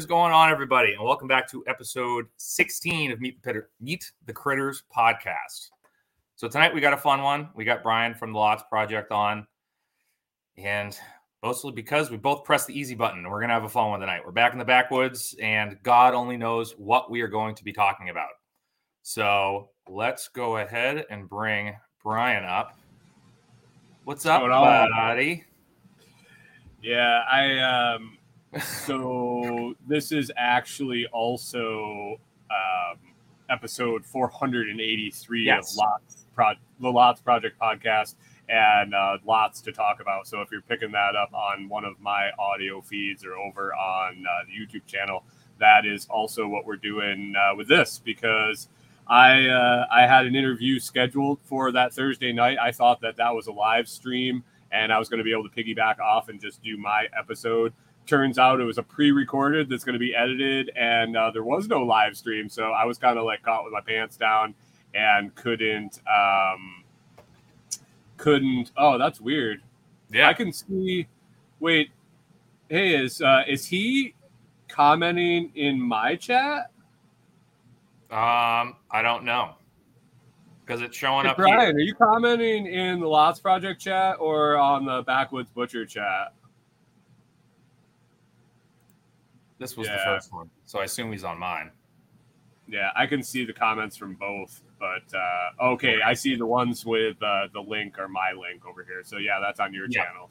Is going on, everybody? And welcome back to episode 16 of Meet the, Pitter- Meet the Critters podcast. So tonight we got a fun one. We got Brian from the Lots Project on, and mostly because we both pressed the easy button. We're gonna have a fun one tonight. We're back in the backwoods, and God only knows what we are going to be talking about. So let's go ahead and bring Brian up. What's up, going buddy? Yeah, I um so this is actually also um episode 483 Yes. of Lots Pro- the Lots Project podcast and uh, lots to talk about. So if you're picking that up on one of my audio feeds or over on uh, the YouTube channel, that is also what we're doing uh, with this because I uh, I had an interview scheduled for that Thursday night. I thought that that was a live stream and I was going to be able to piggyback off and just do my episode. Turns out it was a pre-recorded that's going to be edited, and uh, there was no live stream, so I was kind of like caught with my pants down and couldn't um, couldn't. Oh, that's weird. Yeah, I can see. Wait, hey, is uh, is he commenting in my chat? Um, I don't know because it's showing Hey, up Brian, here. are you commenting in the Lots Project chat or on the Backwoods Butcher chat? This was the first one, so I assume he's on mine. Yeah, I can see the comments from both, but uh, okay, I see the ones with uh, the link or my link over here. So yeah, that's on your Yeah. channel.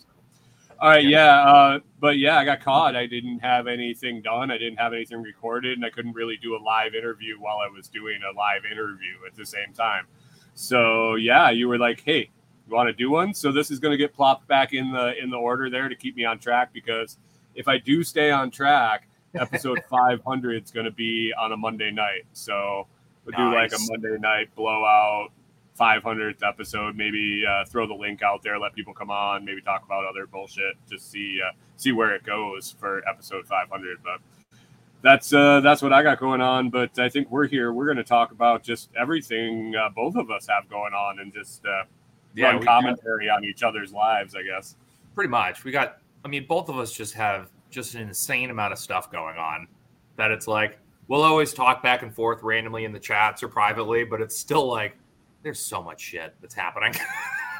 All right, yeah, uh, but yeah, I got caught. I didn't have anything done. I didn't have anything recorded, and I couldn't really do a live interview while I was doing a live interview at the same time. So yeah, you were like, "Hey, you want to do one?" So this is going to get plopped back in the in the order there to keep me on track because if I do stay on track, episode 500 is going to be on a Monday night. So we'll do like a Monday night blowout 500th episode. Maybe uh, throw the link out there, let people come on, maybe talk about other bullshit, just see uh, see where it goes for episode 500. But that's uh, that's what I got going on. But I think we're here. We're going to talk about just everything uh, both of us have going on and just uh, run we got- commentary on each other's lives. I guess. pretty much. We got. I mean, both of us just have just an insane amount of stuff going on. That it's like we'll always talk back and forth randomly in the chats or privately, but it's still like there's so much shit that's happening.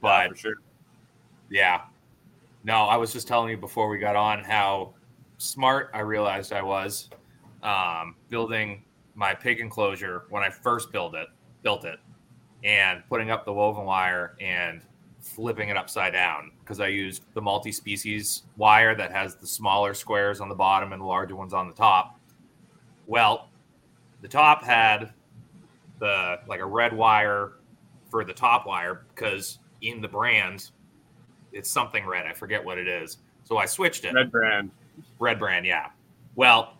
but for sure. Yeah. No, I was just telling you before we got on how smart I realized I was um, building my pig enclosure when I first built it, built it, and putting up the woven wire and flipping it upside down because I used the multi-species wire that has the smaller squares on the bottom and the larger ones on the top. Well, the top had the like a red wire for the top wire because in the brand it's something red. I forget what it is. So I switched it. Red brand. Red brand, yeah. Well,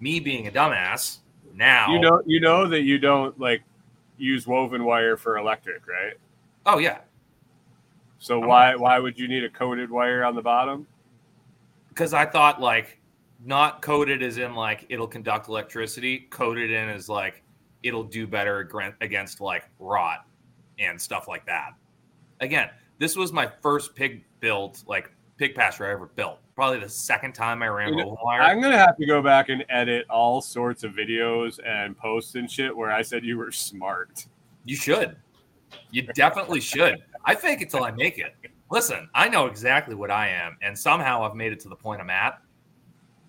me being a dumbass, now You know, you know that you don't like use woven wire for electric, right? Oh yeah, So I'm why why would you need a coated wire on the bottom? because I thought like not coated as in like it'll conduct electricity. Coated in as like it'll do better against like rot and stuff like that. Again, this was my first pig build, like pig pasture I ever built. Probably the second time I ran know, wire. I'm gonna have to go back and edit all sorts of videos and posts and shit where I said you were smart. You should. You definitely should. I fake it till I make it. Listen, I know exactly what I am, and somehow I've made it to the point I'm at.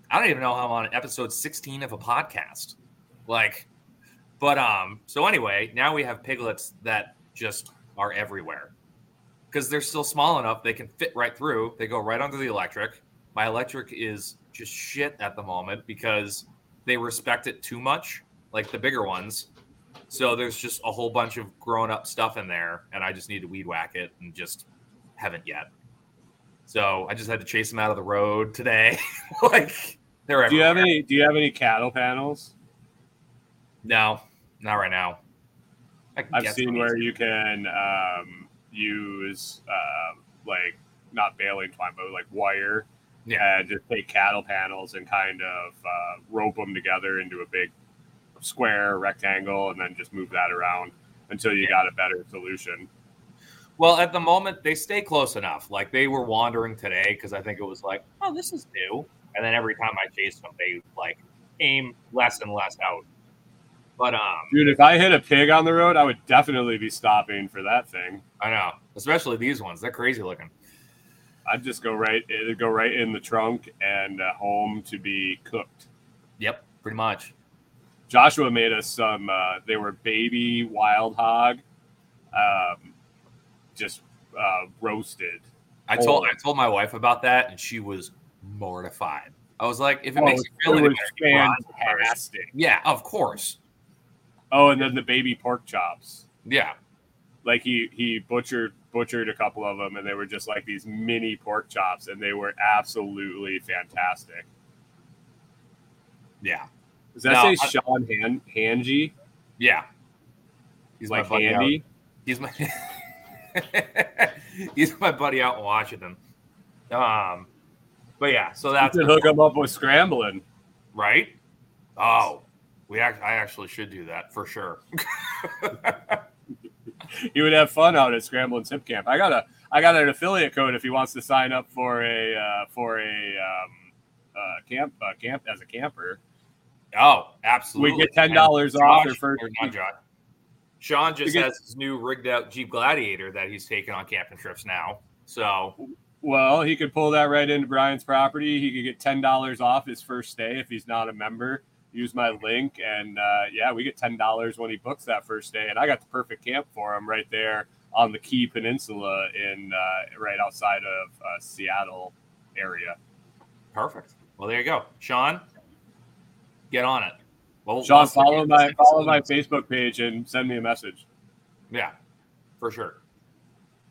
I don't even know how I'm on episode 16 of a podcast. Like, but um, so anyway, now we have piglets that just are everywhere because they're still small enough they can fit right through. They go right under the electric. My electric is just shit at the moment because they respect it too much, like the bigger ones. So there's just a whole bunch of grown up stuff in there, and I just need to weed whack it and just haven't yet. So I just had to chase them out of the road today. like they're everywhere. Do you have any do you have any cattle panels? No, not right now. I can I've seen where easy. you can um, use uh, like not baling twine, but like wire, Yeah. and just take cattle panels and kind of uh, rope them together into a big square rectangle, and then just move that around until you got a better solution. Well, at the moment, they stay close enough. Like they were wandering today because I think it was like, oh, this is new. And then every time I chased them, they like came less and less out. But um, Dude, if I hit a pig on the road, I would definitely be stopping for that thing. I know, especially these ones. They're crazy looking. I'd just go right, it'd go right in the trunk and uh, home to be cooked. Yep, pretty much. Joshua made us some. Uh, they were baby wild hog, um, just uh, roasted. I told I told my wife about that, and she was mortified. I was like, if it Oh, makes you feel any better, you brought it first. fantastic. Yeah, of course. Oh, and then the baby pork chops. Yeah, Like he he butchered butchered a couple of them, and they were just like these mini pork chops, and they were absolutely fantastic. yeah, Does that No, say I- Sean Han Hangy? yeah. He's like my buddy out- He's my he's my buddy out in Washington. Um, but yeah, so that's You hook him up with scrambling. right. Oh, we act- I actually should do that for sure. You would have fun out at Scrambling Sip Camp. I got a I got an affiliate code if he wants to sign up for a uh, for a um, uh, camp uh, camp as a camper. Oh, absolutely. We get ten dollars off their first. Sean just get- has his new rigged out Jeep Gladiator that he's taking on camping trips now. So Well, he could pull that right into Brian's property. He could get ten dollars off his first stay if he's not a member. Use my link, and uh, yeah, we get ten dollars when he books that first day. And I got the perfect camp for him right there on the Key Peninsula in uh, right outside of uh, Seattle area. perfect. Well, there you go, Sean. Get on it. Well, Sean, follow my follow my Facebook page and send me a message. Yeah, for sure.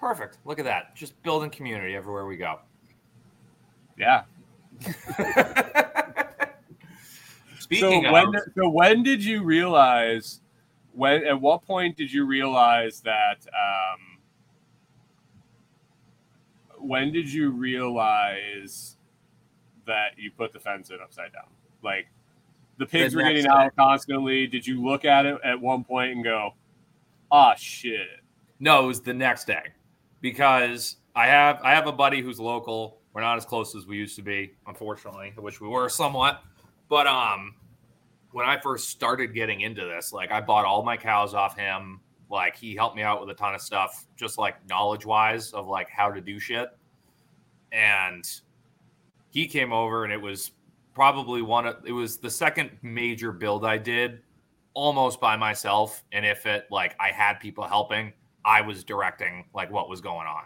Perfect. Look at that. Just building community everywhere we go. Yeah. Speaking so of, when so when did you realize when at what point did you realize that um when did you realize that you put the fence in upside down like the pigs The were getting out constantly did you look at it at one point and go ah shit No, it was the next day because I have I have a buddy who's local. We're not as close as we used to be, unfortunately. I wish we were somewhat. But um when I first started getting into this, like I bought all my cows off him. Like he helped me out with a ton of stuff, just like knowledge wise of like how to do shit. And he came over and it was probably one of it was the second major build I did almost by myself. And if it like I had people helping, I was directing like what was going on,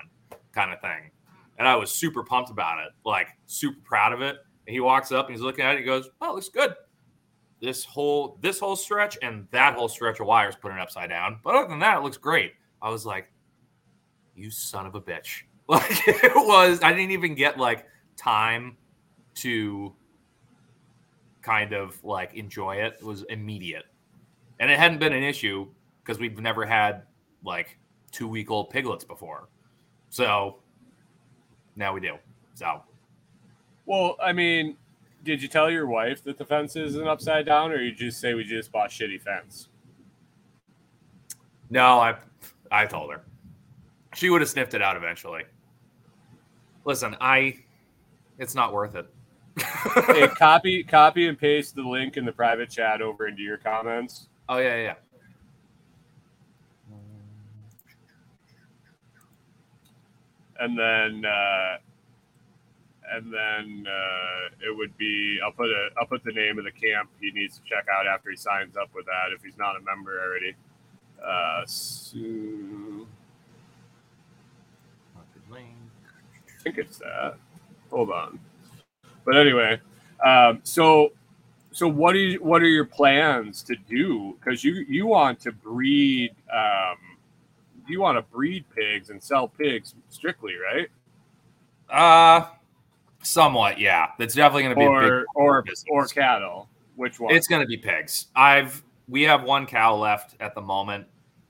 kind of thing. And I was super pumped about it, like super proud of it. And he walks up and he's looking at it. He goes, "Oh, looks good." This whole this whole stretch and that whole stretch of wires put it upside down. But other than that, it looks great. I was like, "You son of a bitch!" Like it was. I didn't even get like time to kind of like enjoy it. Was immediate, and it hadn't been an issue because we've never had like two week old piglets before. So now we do. So well i mean did you tell your wife that the fence isn't upside down or you just say we just bought shitty fence no, I I told her she would have sniffed it out eventually. Listen, I it's not worth it. Hey, copy copy and paste the link in the private chat over into your comments. oh yeah, yeah, yeah. And then uh, and then uh, it would be I'll put a I'll put the name of the camp he needs to check out after he signs up with that if he's not a member already. Uh, Sue, I think it's that. Hold on. But anyway, um, so so what do you, what are your plans to do? Because you you want to breed um, you want to breed pigs and sell pigs strictly, right? Uh somewhat, yeah. That's definitely going to be Or or business. or cattle. Which one? It's going to be pigs. I've we have one cow left at the moment,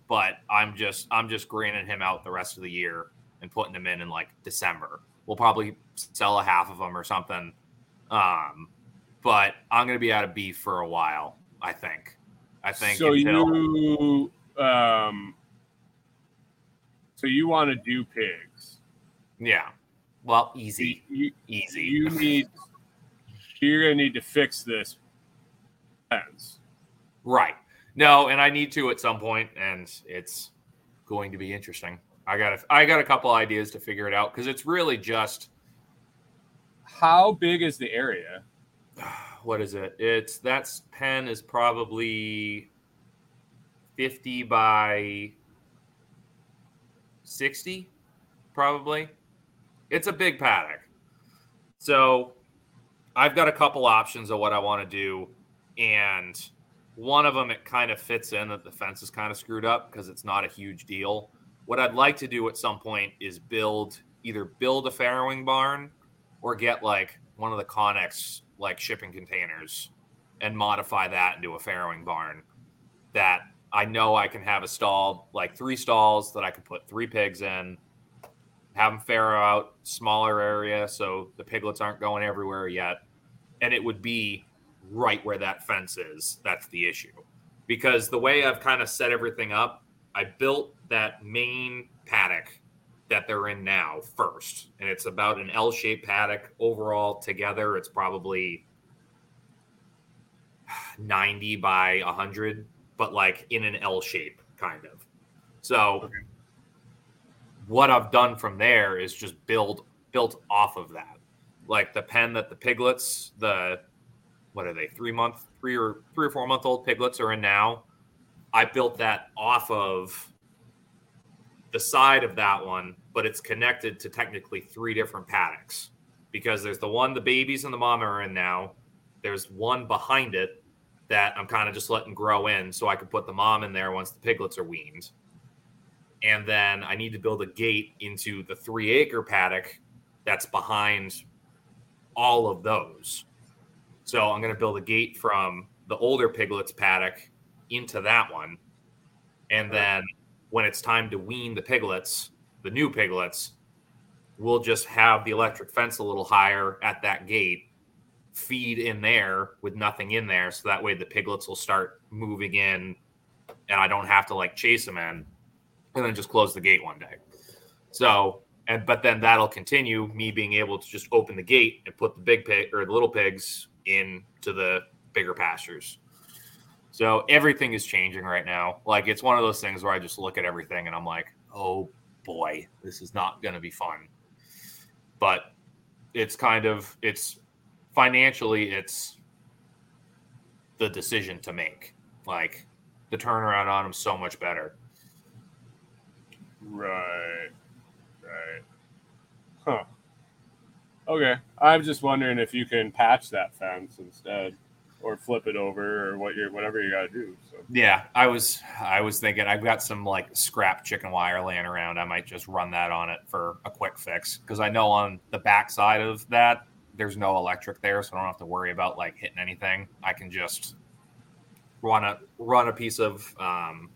but I'm just I'm just greening him out the rest of the year and putting him in in like December. We'll probably sell a half of them or something. Um, but I'm going to be out of beef for a while. I think. I think so until- you um So you want to do pigs? Yeah. Well, easy, You, easy. you need. You're gonna need to fix this fence. Right. No, and I need to at some point, and it's going to be interesting. I got a, I got a couple ideas to figure it out because it's really just How big is the area? what is it? It's that's pen is probably fifty by sixty, probably. It's a big paddock, so I've got a couple options of what I want to do, and one of them it kind of fits in that the fence is kind of screwed up because it's not a huge deal. What I'd like to do at some point is build either build a farrowing barn or get like one of the Connex like shipping containers and modify that into a farrowing barn that I know I can have a stall like three stalls that I can put three pigs in, have them farrow out smaller area so the piglets aren't going everywhere yet, and it would be right where that fence is. That's the issue. Because the way I've kind of set everything up, I built that main paddock that they're in now first. And it's about an L shaped paddock overall together. It's probably 90 by 100, but like in an L shape, kind of. So, Okay. what I've done from there is just build built off of that. Like the pen that the piglets, the what are they, three month, three or three or four month old piglets are in now. I built that off of the side of that one, but it's connected to technically three different paddocks because there's the one the babies and the mom are in now. There's one behind it that I'm kind of just letting grow in so I can put the mom in there once the piglets are weaned. And then I need to build a gate into the three acre paddock that's behind all of those. So I'm going to build a gate from the older piglets paddock into that one. And then when it's time to wean the piglets, the new piglets, we'll just have the electric fence a little higher at that gate, feed in there with nothing in there. So that way the piglets will start moving in and I don't have to like chase them in and then just close the gate one day. So, and but then that'll continue me being able to just open the gate and put the big pig or the little pigs into the bigger pastures. So everything is changing right now. Like it's one of those things where I just look at everything and I'm like, oh boy, this is not going to be fun. But it's kind of it's financially it's the decision to make. Like the turnaround on them so much better. Right. Right. Huh. Okay. I'm just wondering if you can patch that fence instead, or flip it over, or what you're whatever you got to do. So. Yeah, I was I was thinking I've got some like scrap chicken wire laying around. I might just run that on it for a quick fix because I know on the back side of that there's no electric there, so I don't have to worry about like hitting anything. I can just run a run a piece of um,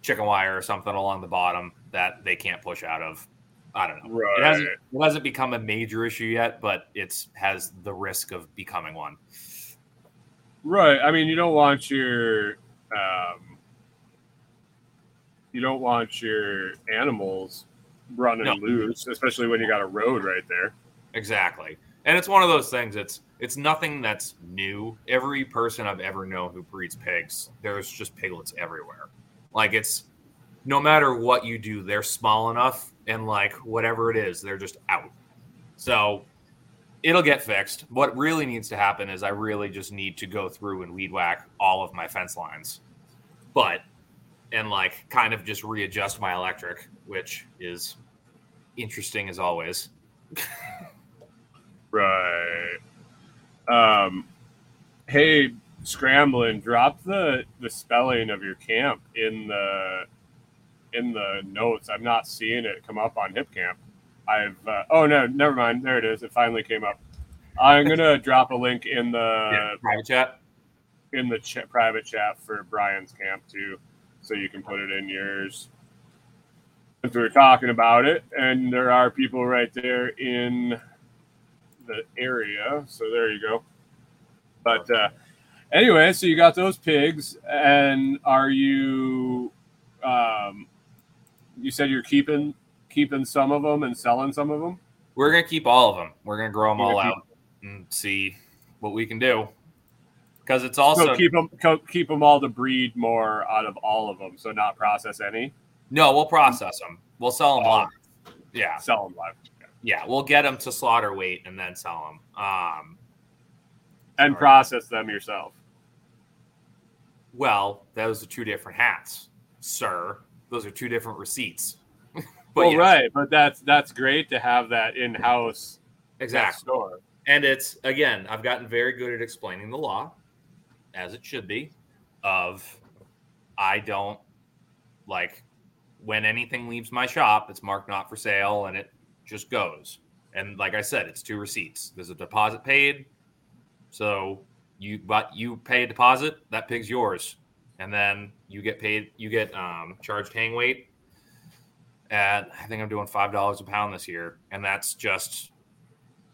chicken wire or something along the bottom that they can't push out of. I don't know. Right. It hasn't it hasn't become a major issue yet, but it's has the risk of becoming one. Right. I mean, you don't want your um, you don't want your animals running No. loose, especially when you got a road right there. Exactly. And it's one of those things it's it's nothing that's new. Every person I've ever known who breeds pigs, there's just piglets everywhere. Like it's no matter what you do, they're small enough and like whatever it is, they're just out. So it'll get fixed. What really needs to happen is I really just need to go through and weed whack all of my fence lines. But and like kind of just readjust my electric, which is interesting as always. Right. Um, hey, scrambling, drop the the spelling of your camp in the in the notes. I'm not seeing it come up on Hipcamp. I've uh, oh no, never mind. There it is. It finally came up. I'm gonna drop a link in the yeah, private chat. in the ch- private chat for Brian's camp too, so you can put it in yours. Since we're talking about it, and there are people right there in the area, so there you go. But uh, anyway, so you got those pigs, and are you? Um, you said you're keeping keeping some of them and selling some of them. We're gonna keep all of them. We're gonna grow them all out and see what we can do. Because it's also so keep them keep them all to breed more out of all of them. So not process any. no, we'll process them. We'll sell them Oh. live. Yeah, Sell them live yeah, we'll get them to slaughter weight and then sell them. Um, and Sorry. process them yourself. well, those are two different hats, sir. Those are two different receipts. but well, yes, right, but that's that's great to have that in house exactly. store. And it's again, I've gotten very good at explaining the law, as it should be, of I don't like when anything leaves my shop, it's marked not for sale and it just goes. And like I said, it's two receipts. There's a deposit paid. So you but you pay a deposit, that pig's yours. And then you get paid, you get um, charged hang weight at I think I'm doing five dollars a pound this year. And that's just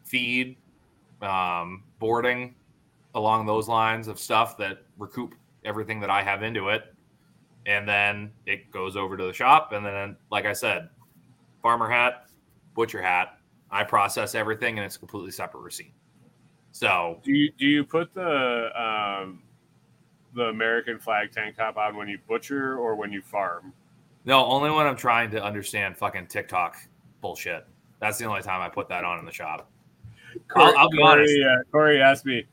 feed, um, boarding along those lines of stuff that recoup everything that I have into it. And then it goes over to the shop. And then, like I said, farmer hat, butcher hat. I process everything and it's completely separate receipt. So, Do you do you put the um, the American flag tank top on when you butcher or when you farm? no, only when I'm trying to understand fucking TikTok bullshit. That's the only time I put that on in the shop. I'll- I'll be honest. Corey, uh, Corey asked me,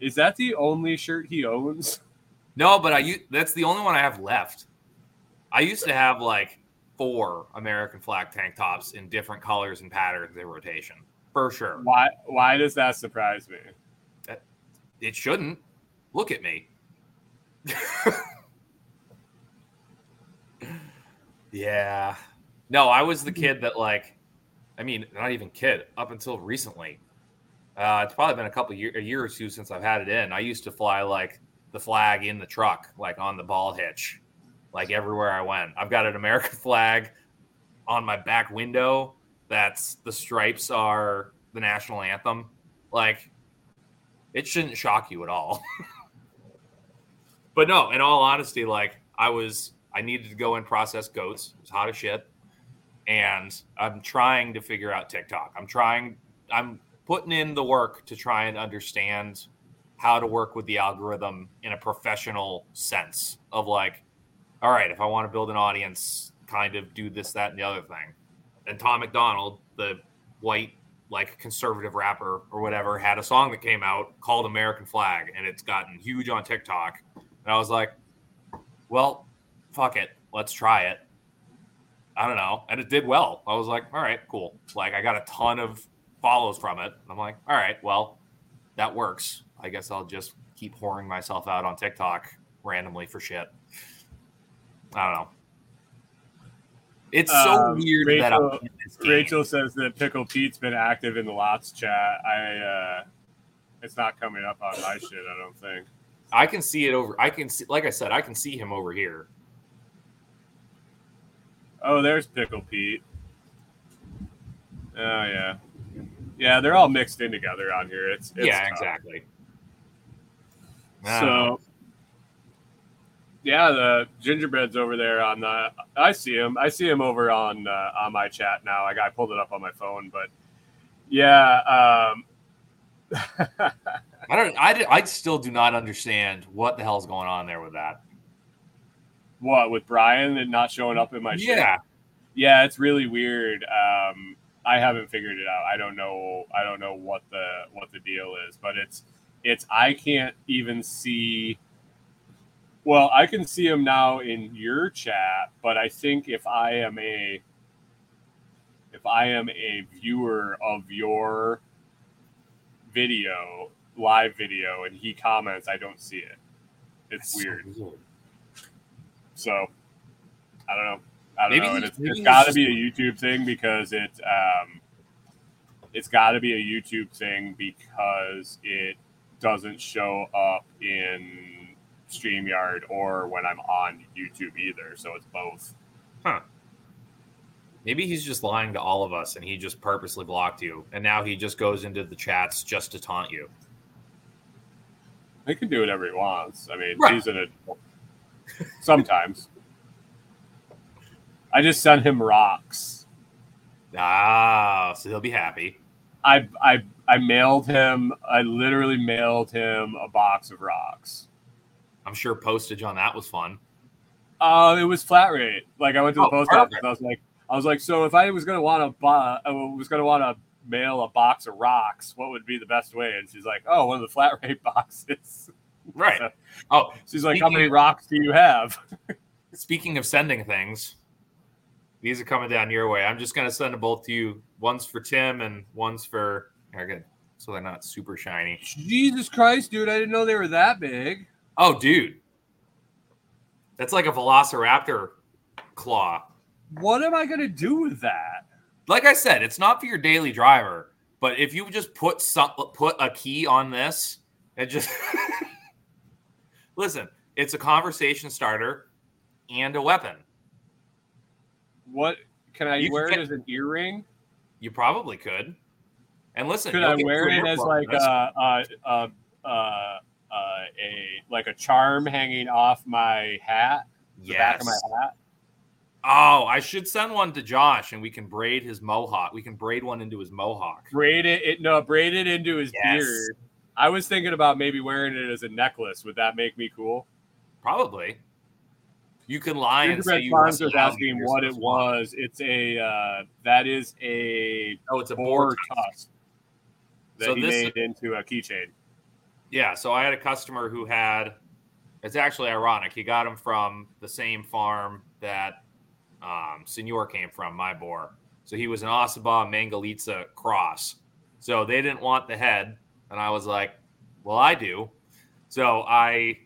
"Is that the only shirt he owns?" No, but I that's the only one I have left. I used to have like four American flag tank tops in different colors and patterns in rotation. For sure. Why why does that surprise me? It shouldn't. Look at me. Yeah. No, I was the kid that like I mean, not even kid, up until recently. Uh, it's probably been a couple year, a year or two since I've had it in. I used to fly like the flag in the truck, like on the ball hitch, like everywhere I went. I've got an American flag on my back window. That's the stripes are the national anthem. Like, it shouldn't shock you at all. but no, in all honesty, like I was, I needed to go and process goats. It was hot as shit, and I'm trying to figure out TikTok. I'm trying. I'm putting in the work to try and understand how to work with the algorithm in a professional sense of like, all right, if I want to build an audience, kind of do this, that, and the other thing. And Tom MacDonald, the white, like conservative rapper or whatever, had a song that came out called American Flag, and it's gotten huge on TikTok. And I was like, well, fuck it. Let's try it. I don't know. And it did well. I was like, all right, cool. Like, I got a ton of follows from it. I'm like, all right, well, that works. I guess I'll just keep whoring myself out on TikTok randomly for shit. I don't know. It's so Um, weird Rachel- in this game. Rachel says that Pickle Pete's been active in the lots chat. I uh, it's not coming up on my shit. I don't think. I can see it over. I can see, like I said, I can see him over here. Oh, there's Pickle Pete. Oh yeah, yeah. They're all mixed in together on here. It's, it's yeah, tough. exactly. I. So, yeah, the gingerbread's over there on the. I see him. I see him over on uh, on my chat now. Like I pulled it up on my phone, but yeah. Um, I don't. I, I still do not understand what the hell's going on there with that. what with Brian and not showing up in my shit? yeah, yeah, it's really weird. Um, I haven't figured it out. I don't know. I don't know what the what the deal is, but it's it's. I can't even see. Well, I can see him now in your chat, but I think if I am a if I am a viewer of your video, live video, and he comments, I don't see it. It's That's so weird. weird. So I don't know. I don't Maybe know. And he's- it's, maybe it's he's got to be a YouTube thing because it um, it's got to be a YouTube thing because it doesn't show up in StreamYard or when I'm on YouTube either. So it's both. Huh. Maybe he's just lying to all of us, and he just purposely blocked you, and now he just goes into the chats just to taunt you. He can do whatever he wants. I mean, Right. he's an adult. Sometimes. I just sent him rocks. Ah, so he'll be happy. I I I mailed him. I literally mailed him a box of rocks. I'm sure postage on that was fun. Uh, it was flat rate. Like I went to the Oh, post perfect. office. I was like, I was like, so if I was gonna want to buy, I was gonna want to mail a box of rocks, what would be the best way? And she's like, oh, one of the flat rate boxes. Right. Oh, She's like, how many rocks do you have? speaking of sending things, these are coming down your way. I'm just gonna send them both to you. One's for Tim and one's for. They're good, so they're not super shiny. Jesus Christ, dude! I didn't know they were that big. Oh, dude, that's like a Velociraptor claw. What am I gonna do with that? Like I said, it's not for your daily driver, but if you just put some put a key on this, it just listen. It's a conversation starter and a weapon. What can I You wear get- it as an earring? You probably could. And listen, Could I wear it as like a, a, a, a, like a charm hanging off my hat, the back of my hat? Oh, I should send one to Josh, and we can braid his mohawk. We can braid one into his mohawk. Braid it, it no, braid it into his Yes. beard. I was thinking about maybe wearing it as a necklace. Would that make me cool? Probably. You can lie and say you Farms was asking what it was. It's a uh, that is a Oh, it's a boar tusk. that So he this- made into a keychain. Yeah, so I had a customer who had. It's actually ironic. He got him from the same farm that um, Senor came from, my boar. So he was an Ossabaw Mangalitsa cross. So they didn't want the head, and I was like, "Well, I do." So I,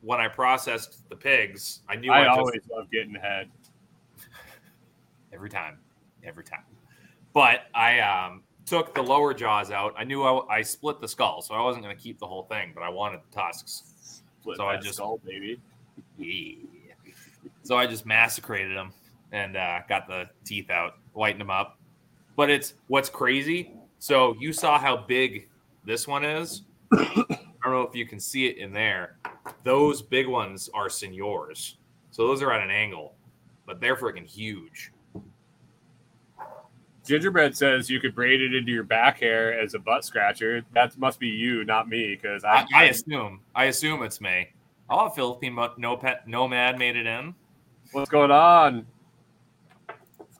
when I processed the pigs, I knew I, I just always love getting head. every time, every time. But I um, took the lower jaws out. I knew I, I split the skull, so I wasn't going to keep the whole thing, but I wanted the tusks. Split So I just- skull, baby. Yeah. So I just massacrated them and uh, got the teeth out, whitened them up. But it's what's crazy. So you saw how big this one is. I don't know if you can see it in there. Those big ones are seniors. So those are at an angle, but they're freaking huge. Gingerbread says you could braid it into your back hair as a butt scratcher. That must be you, not me, because I, I, I assume. I assume it's me. Oh, Philippine mo- no pet nomad made it in. what's going on?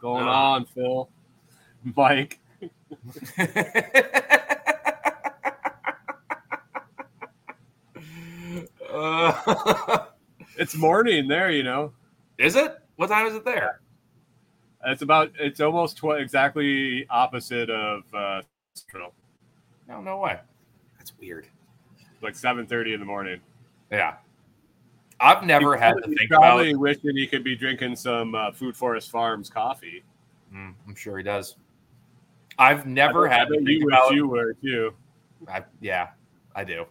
What's going Uh. on, Phil? Mike. Uh, It's morning there, you know. is it? What time is it there? It's about. It's almost tw- exactly opposite of uh, Central. No, no way. That's weird. like seven thirty in the morning. Yeah. I've never had to think about probably wishing he could be drinking some uh, Food Forest Farms coffee. Mm, I'm sure he does. I've never had to think wish about you were too. I, yeah, I do.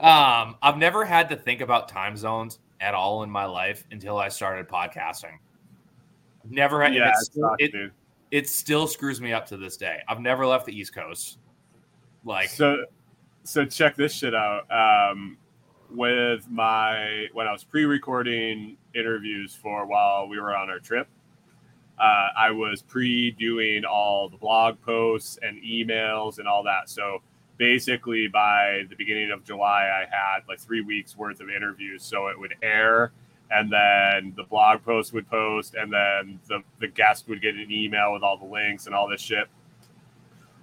Um, I've never had to think about time zones at all in my life until I started podcasting. Never had. Yeah, it sucks, it, it still screws me up to this day. I've never left the East Coast. Like, so so check this shit out um with my when i was pre-recording interviews for while we were on our trip uh, i was pre-doing all the blog posts and emails and all that. So basically by the beginning of july i had like three weeks worth of interviews so it would air and then the blog post would post and then the, the guest would get an email with all the links and all this shit.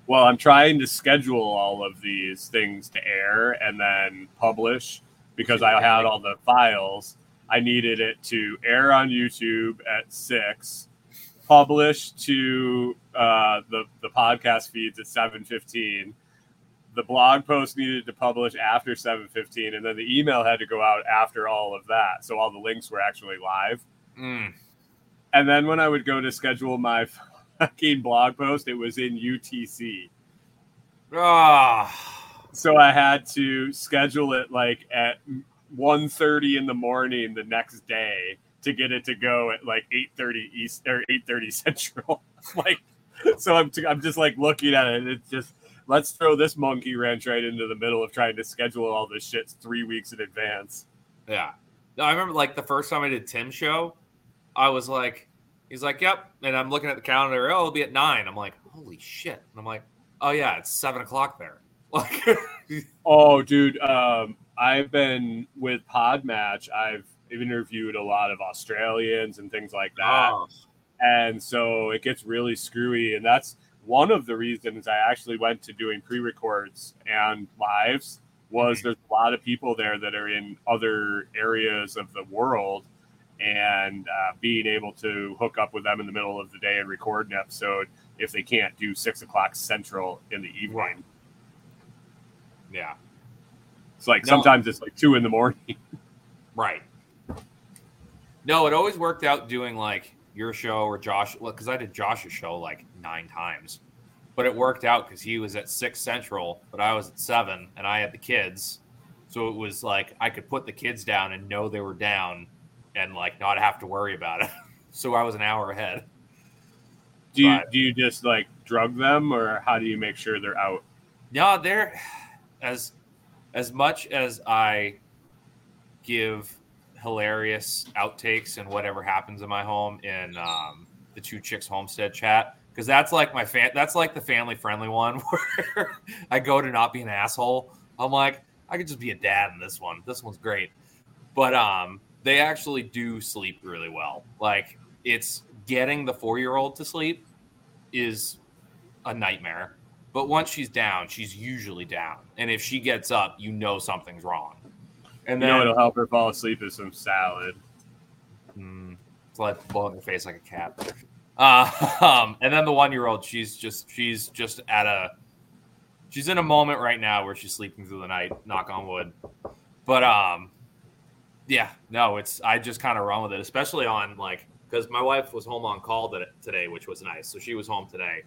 Well, I'm trying to schedule all of these things to air and then publish because I had all the files. I needed it to air on YouTube at six, publish to uh, the the podcast feeds at seven fifteen. The blog post needed to publish after seven fifteen, and then the email had to go out after all of that. So all the links were actually live. mm, And then when I would go to schedule my fucking blog post, it was in UTC. ah, So I had to schedule it like at 1.30 in the morning the next day to get it to go at like 8.30 East or 8.30 Central. like, so I'm, t- I'm just like looking at it it's just, let's throw this monkey wrench right into the middle of trying to schedule all this shit three weeks in advance. yeah. No, I remember like the first time I did Tim's show, I was like, He's like, "Yep." And I'm looking at the calendar. Oh, it'll be at nine. I'm like, "Holy shit!" And I'm like, "Oh yeah, it's seven o'clock there." Like, oh, dude, um, I've been with Podmatch. I've interviewed a lot of Australians and things like that, oh. and so it gets really screwy. And that's one of the reasons I actually went to doing pre-records and lives was mm-hmm. there's a lot of people there that are in other areas of the world and uh, being able to hook up with them in the middle of the day and record an episode if they can't do six o'clock central in the evening. Right. Yeah. It's like no. sometimes it's like two in the morning. right. No, it always worked out doing like your show or Josh, Well, because I did Josh's show like nine times, but it worked out because he was at six central, but I was at seven, and I had the kids, so it was like I could put the kids down and know they were down, and like not have to worry about it. so I was an hour ahead. Do you but, do you just like drug them, or how do you make sure they're out? No, they're as as much as I give hilarious outtakes and whatever happens in my home in um, the two chicks homestead chat because that's like my fan that's like the family friendly one where I go to not be an asshole. I'm like I could just be a dad in this one. This one's great, but um, they actually do sleep really well. Like it's getting the four year old to sleep is a nightmare but once she's down, she's usually down. And if she gets up, you know something's wrong. And then you know it'll help her fall asleep is some salad. Mm, it's like blowing her face like a cat. Uh, um, and then the one year old, she's just she's just at a she's in a moment right now where she's sleeping through the night. Knock on wood. But um, yeah, no, it's I just kind of run with it, especially on like because my wife was home on call today, which was nice. So she was home today.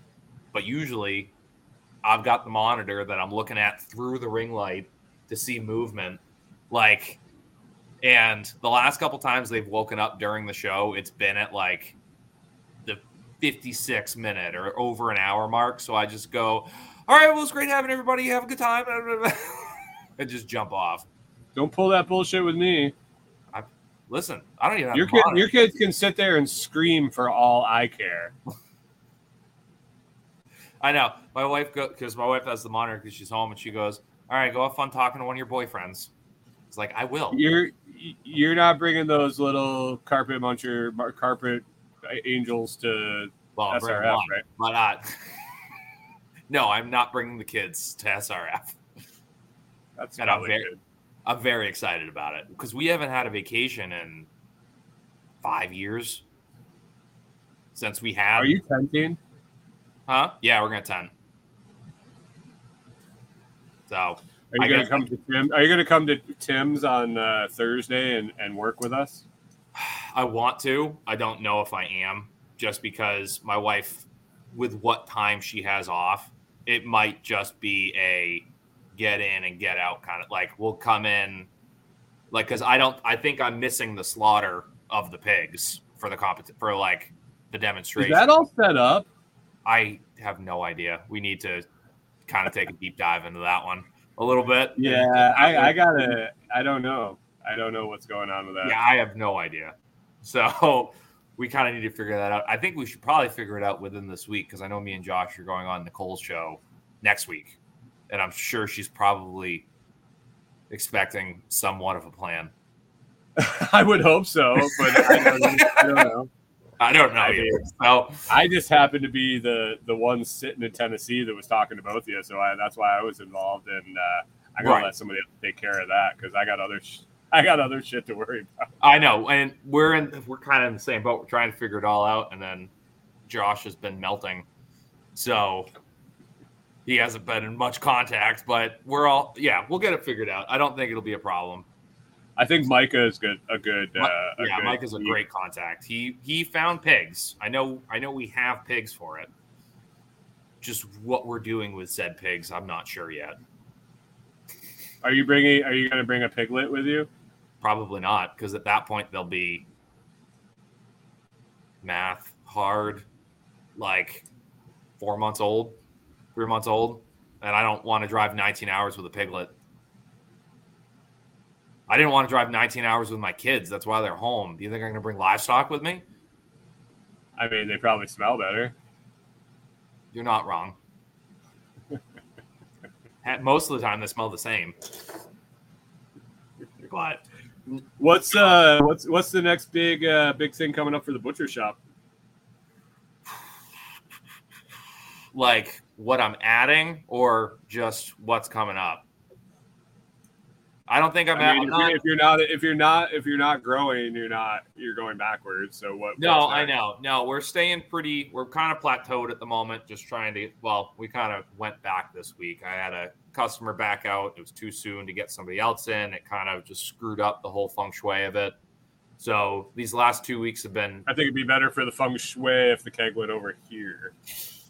But usually I've got the monitor that I'm looking at through the ring light to see movement. Like, and the last couple times they've woken up during the show, it's been at like the 56 minute or over an hour mark. So I just go, all right, well, it's great having everybody. Have a good time. and just jump off. Don't pull that bullshit with me. I, listen, I don't even your, kid, your kids can sit there and scream for all I care. I know. My wife go because my wife has the monitor because she's home and she goes, "All right, go have fun talking to one of your boyfriends." It's like I will. You're you're not bringing those little carpet muncher carpet uh, angels to well, SRF, right? But not. no, I'm not bringing the kids to SRF. That's and I'm very, good. I'm very excited about it because we haven't had a vacation in five years since we had. Are you tenting? Huh? Yeah, we're gonna ten. So are you gonna come to Tim? Are you gonna come to Tim's on uh, Thursday and, and work with us? I want to. I don't know if I am, just because my wife, with what time she has off, it might just be a get in and get out kind of like we'll come in, like because I don't. I think I'm missing the slaughter of the pigs for the competition for like the demonstration. Is that all set up? I have no idea. We need to kind of take a deep dive into that one a little bit. Yeah, I, I gotta. I don't know. I don't know what's going on with that. Yeah, I have no idea. So we kind of need to figure that out. I think we should probably figure it out within this week because I know me and Josh are going on Nicole's show next week, and I'm sure she's probably expecting somewhat of a plan. I would hope so, but I don't, I don't know. I don't know. I, mean, so I just happened to be the the one sitting in Tennessee that was talking to both of you, so I, that's why I was involved, and uh, I gotta right. let somebody else take care of that because I got other sh- I got other shit to worry about. I know, and we're in we're kind of in the same boat. We're trying to figure it all out, and then Josh has been melting, so he hasn't been in much contact. But we're all yeah, we'll get it figured out. I don't think it'll be a problem. I think Micah is good. A good. Uh, a yeah, Mike is a great contact. He he found pigs. I know. I know we have pigs for it. Just what we're doing with said pigs, I'm not sure yet. Are you bringing? Are you going to bring a piglet with you? Probably not, because at that point they'll be math hard, like four months old, three months old, and I don't want to drive 19 hours with a piglet. I didn't want to drive 19 hours with my kids. That's why they're home. Do you think I'm going to bring livestock with me? I mean, they probably smell better. You're not wrong. Most of the time, they smell the same. But what's uh what's what's the next big uh big thing coming up for the butcher shop? Like what I'm adding, or just what's coming up? I don't think I'm. I mean, if, you're, if, you're, not if you're not if you're not growing, you're not you're going backwards. So what? No, I know. No, we're staying pretty. We're kind of plateaued at the moment. Just trying to. Well, we kind of went back this week. I had a customer back out. It was too soon to get somebody else in. It kind of just screwed up the whole feng shui of it. So these last two weeks have been. I think it'd be better for the feng shui if the keg went over here.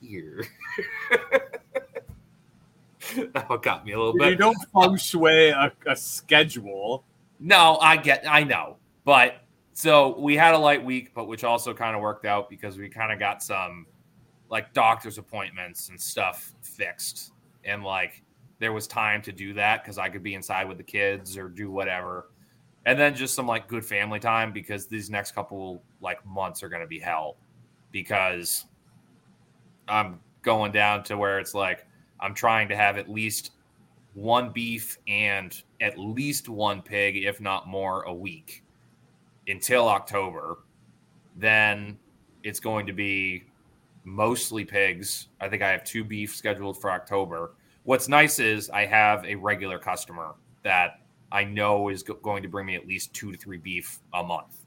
Here. that got me a little bit. You don't feng shui a, a schedule. No, I get, I know, but so we had a light week, but which also kind of worked out because we kind of got some like doctor's appointments and stuff fixed, and like there was time to do that because I could be inside with the kids or do whatever, and then just some like good family time because these next couple like months are going to be hell because I'm going down to where it's like I'm trying to have at least one beef and at least one pig, if not more, a week until October. Then it's going to be mostly pigs. I think I have two beef scheduled for October. What's nice is I have a regular customer that I know is going to bring me at least two to three beef a month.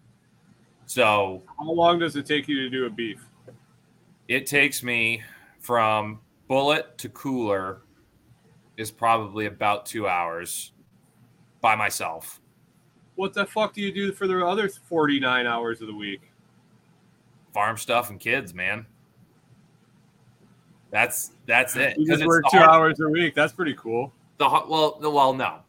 So, how long does it take you to do a beef? It takes me from bullet to cooler is probably about two hours by myself. What the fuck do you do for the other 49 hours of the week? Farm stuff and kids, man. That's that's it. You just work two hard- hours a week. That's pretty cool. The well, the, well, no.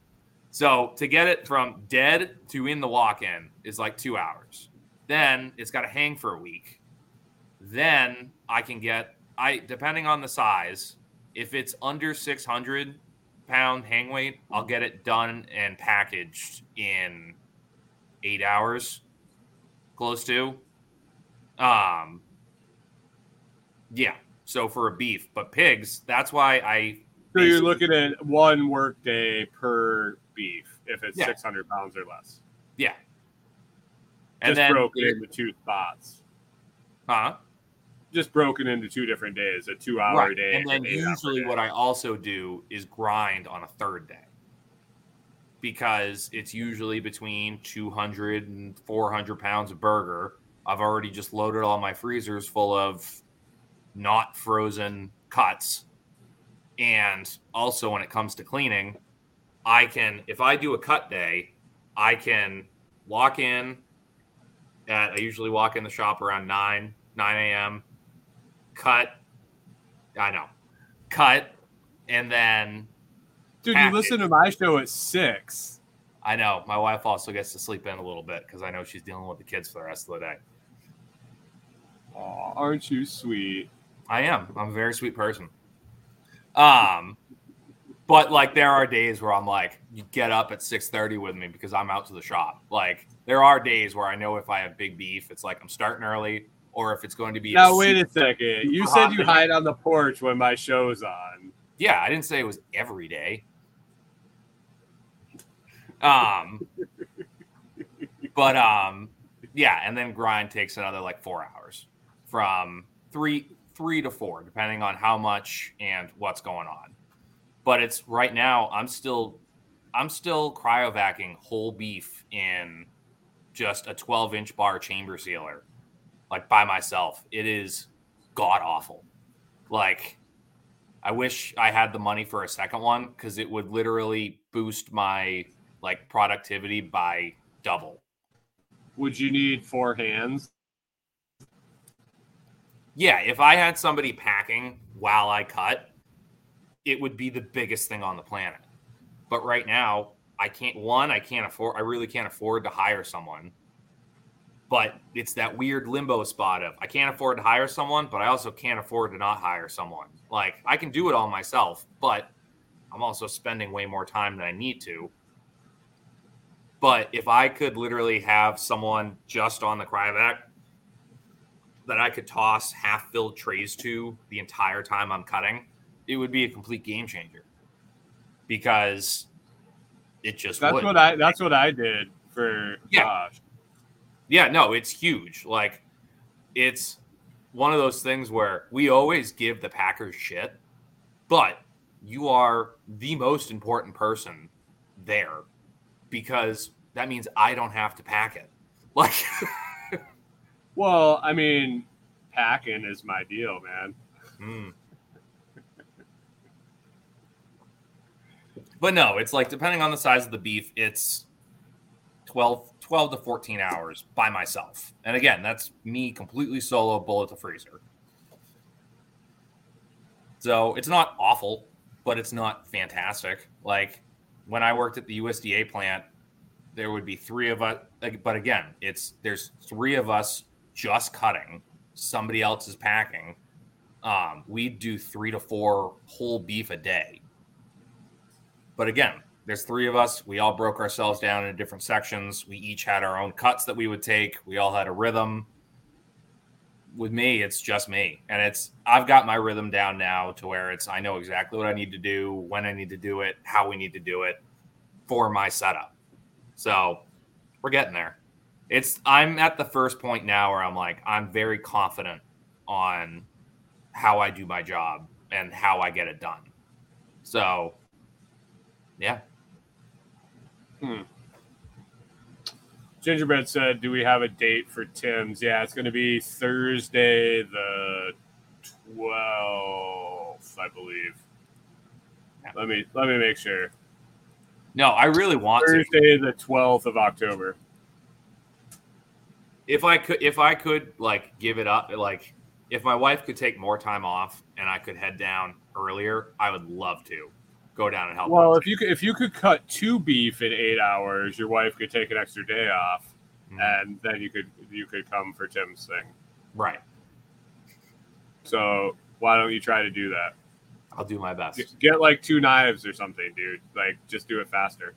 So to get it from dead to in the walk-in is like two hours. Then it's got to hang for a week. Then I can get I depending on the size, if it's under 600 pound hang weight, I'll get it done and packaged in eight hours, close to. Um, yeah. So for a beef, but pigs, that's why I. So you're looking at one work day per beef if it's yeah. 600 pounds or less. Yeah. And Just then broken into two spots. Huh? Just broken into two different days, a two hour right. day. And then usually what I also do is grind on a third day because it's usually between 200 and 400 pounds of burger. I've already just loaded all my freezers full of not frozen cuts. And also, when it comes to cleaning, I can, if I do a cut day, I can walk in at, I usually walk in the shop around 9, 9 a.m cut. I know, cut, and then. Dude, you listen to my show at six. I know. My wife also gets to sleep in a little bit because I know she's dealing with the kids for the rest of the day. Oh, aren't you sweet? I am. I'm a very sweet person. Um, but like there are days where I'm like, you get up at 6:30 with me because I'm out to the shop. Like there are days where I know if I have big beef, it's like I'm starting early or if it's going to be. Now wait a second. You said you hide on the porch when my show's on. Yeah, I didn't say it was every day. Um, but um, yeah, and then grind takes another like four hours from three three to four, depending on how much and what's going on. But it's right now. I'm still I'm still cryovacking whole beef in just a 12 inch bar chamber sealer like by myself. It is god awful. Like, I wish I had the money for a second one because it would literally boost my like productivity by double. Would you need four hands? Yeah, if I had somebody packing while I cut, it would be the biggest thing on the planet. But right now, I can't. One, I can't afford. I really can't afford to hire someone but it's that weird limbo spot of I can't afford to hire someone, but I also can't afford to not hire someone. Like I can do it all myself, but I'm also spending way more time than I need to. But if I could literally have someone just on the cryovac, that I could toss half filled trays to the entire time I'm cutting, it would be a complete game changer. Because it just that's would. what I that's what I did for Yeah. Josh. Yeah, no, it's huge. Like it's one of those things where we always give the Packers shit, but you are the most important person there because that means I don't have to pack it. Like Well, I mean, packing is my deal, man. Mm. But no, it's like depending on the size of the beef, it's 12, 12 to 14 hours by myself. And again, that's me completely solo, bullet to freezer. So it's not awful, but it's not fantastic. Like when I worked at the USDA plant, there would be three of us. But again, it's there's three of us just cutting, somebody else is packing. Um, we'd do three to four whole beef a day. But again, there's three of us. We all broke ourselves down into different sections. We each had our own cuts that we would take. We all had a rhythm. With me, it's just me. And it's I've got my rhythm down now to where it's I know exactly what I need to do, when I need to do it, how we need to do it for my setup. So we're getting there. It's I'm at the first point now where I'm like, I'm very confident on how I do my job and how I get it done. So yeah. Hmm. Gingerbread said, "Do we have a date for Tim's?" Yeah, it's going to be Thursday, the twelfth, I believe. Let me let me make sure. No, I really want to. Thursday, the twelfth of October. If I could if I could like give it up like if my wife could take more time off and I could head down earlier, I would love to go down and help. Well, out. if you could, if you could cut two beef in eight hours, your wife could take an extra day off, Mhm. and then you could you could come for Tim's thing. right. So why don't you try to do that? I'll do my best. Get- Get like two knives or something, dude. Like just do it faster.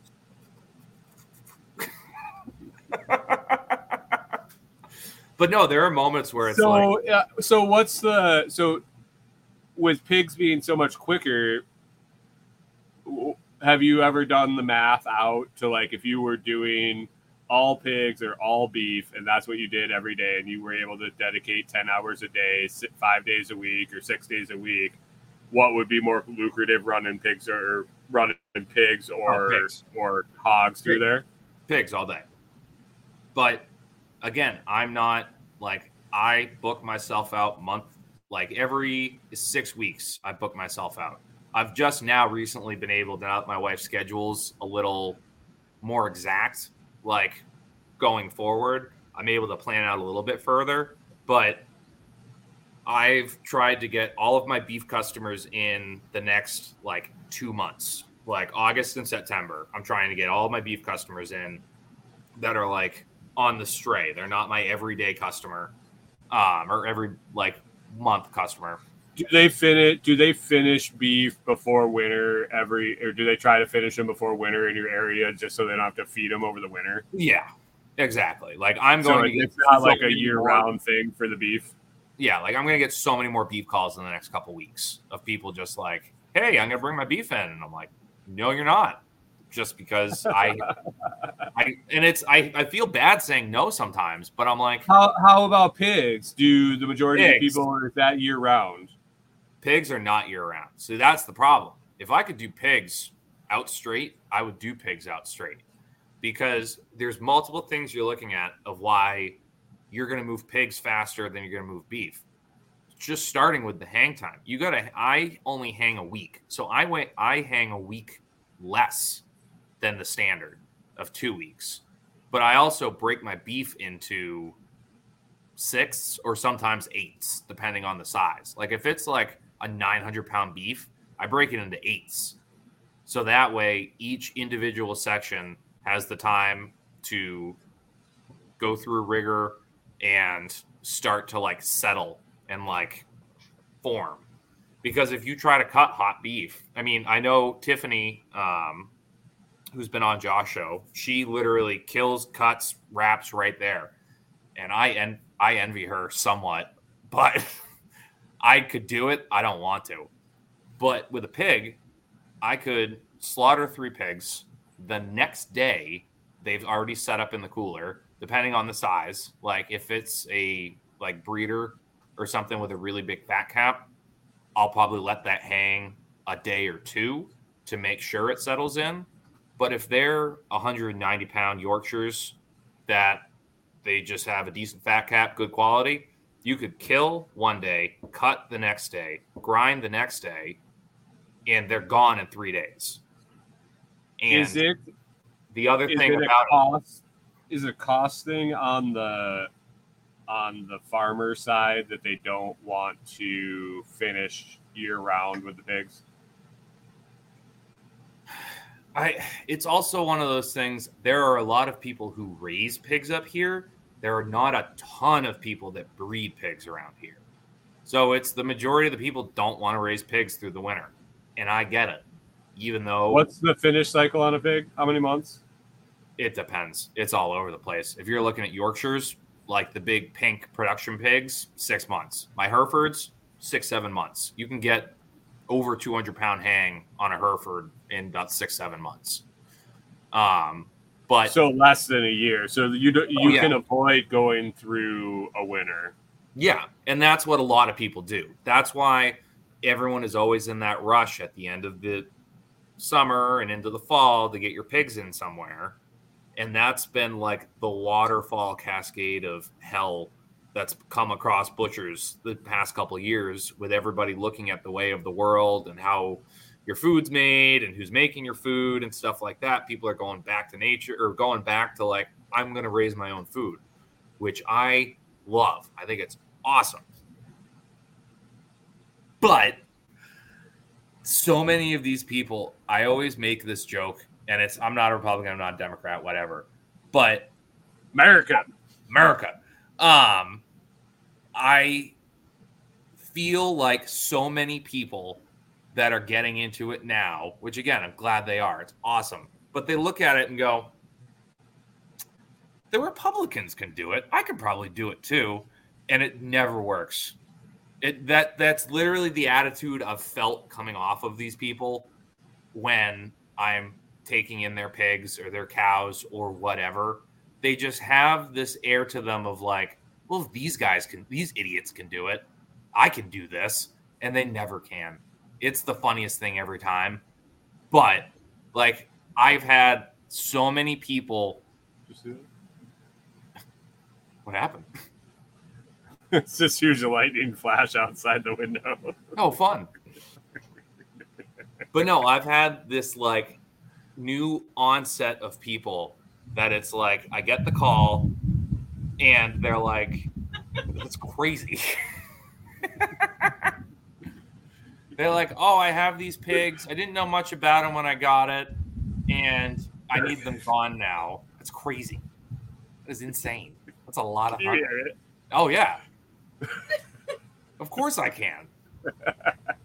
but no, there are moments where it's like So so what's the so with pigs being so much quicker? Have you ever done the math out to like if you were doing all pigs or all beef, and that's what you did every day, and you were able to dedicate ten hours a day, five days a week, or six days a week? What would be more lucrative, running pigs or running pigs or pigs. or hogs through Pigs. there? pigs all day. But again, I'm not like I book myself out month like every six weeks. I book myself out. I've just now recently been able to that my wife's schedule's a little more exact. Like going forward, I'm able to plan out a little bit further. But I've tried to get all of my beef customers in the next like two months, like August and September. I'm trying to get all my beef customers in that are like on the stray. They're not my everyday customer, um, or every like month customer. Do they finish? Do they finish beef before winter every, or do they try to finish them before winter in your area just so they don't have to feed them over the winter? Yeah, exactly. Like I'm So going it's not so like a year-round thing for the beef. Yeah, like I'm going to get so many more beef calls in the next couple weeks of people just like, "Hey, I'm going to bring my beef in," and I'm like, "No, you're not." Just because I, I, and it's I, I feel bad saying no sometimes, but I'm like, How How about pigs? Do the majority of people is that year-round? Pigs are not year round. So that's the problem. If I could do pigs out straight, I would do pigs out straight because there's multiple things you're looking at of why you're going to move pigs faster than you're going to move beef. Just starting with the hang time. You got to I only hang a week. So I went I hang a week less than the standard of 2 weeks. But I also break my beef into sixths or sometimes eights, depending on the size. Like if it's like a 900 pound beef, I break it into eighths. So that way, each individual section has the time to go through rigor and start to like settle and like form. Because if you try to cut hot beef, I mean, I know Tiffany, um, who's been on Josh show, she literally kills, cuts, wraps right there and I en- I envy her somewhat but I could do it. I don't want to. But with a pig, I could slaughter three pigs. The next day, they've already set up in the cooler, depending on the size. Like if it's a like breeder or something with a really big fat cap, I'll probably let that hang a day or two to make sure it settles in. But if they're 190 pound Yorkshires that they just have a decent fat cap, good quality, you could kill one day, cut the next day, grind the next day, and they're gone in three days. And is it the other thing it about cost? Is it a cost thing on the on the farmer side that they don't want to finish year round with the pigs? I it's also one of those things. There are a lot of people who raise pigs up here. There are not a ton of people that breed pigs around here. So it's the majority of the people don't want to raise pigs through the winter. And I get it. Even though What's the finish cycle on a pig? How many months? it depends. It's all over the place. If you're looking at Yorkshires, like the big pink production pigs, six months. My Herefords, six, seven months. You can get over 200 pound hang on a Hereford in about six, seven months. Um, but So less than a year. So you do, oh, you Oh, yeah. can avoid going through a winter. Yeah, and that's what a lot of people do. That's why everyone is always in that rush at the end of the summer and into the fall to get your pigs in somewhere. And that's been like the waterfall cascade of hell that's come across butchers the past couple of years with everybody looking at the way of the world and how your food's made and who's making your food and stuff like that. People are going back to nature or going back to like, I'm going to raise my own food, which I love. I think it's awesome. But so many of these people, I always make this joke, and it's I'm not a Republican, I'm not a Democrat, whatever. But America. America, um, I feel like so many people that are getting into it now, which again, I'm glad they are. It's awesome. But they look at it and go, the Republicans can do it. I could probably do it too. And it never works. It that that's literally the attitude I've felt coming off of these people when I'm taking in their pigs or their cows or whatever. They just have this air to them of like, well, these guys can, these idiots can do it. I can do this. And they never can. It's the funniest thing every time. But like, I've had so many people. What happened? It's just huge lightning flash outside the window. Oh, fun. but no, I've had this like new onset of people that it's like I get the call and they're like, that's crazy. they're like, oh, I have these pigs. I didn't know much about them when I got it, and I need them gone now. That's crazy. That's insane. That's a lot of You hard. hear it? Oh yeah. of course I can.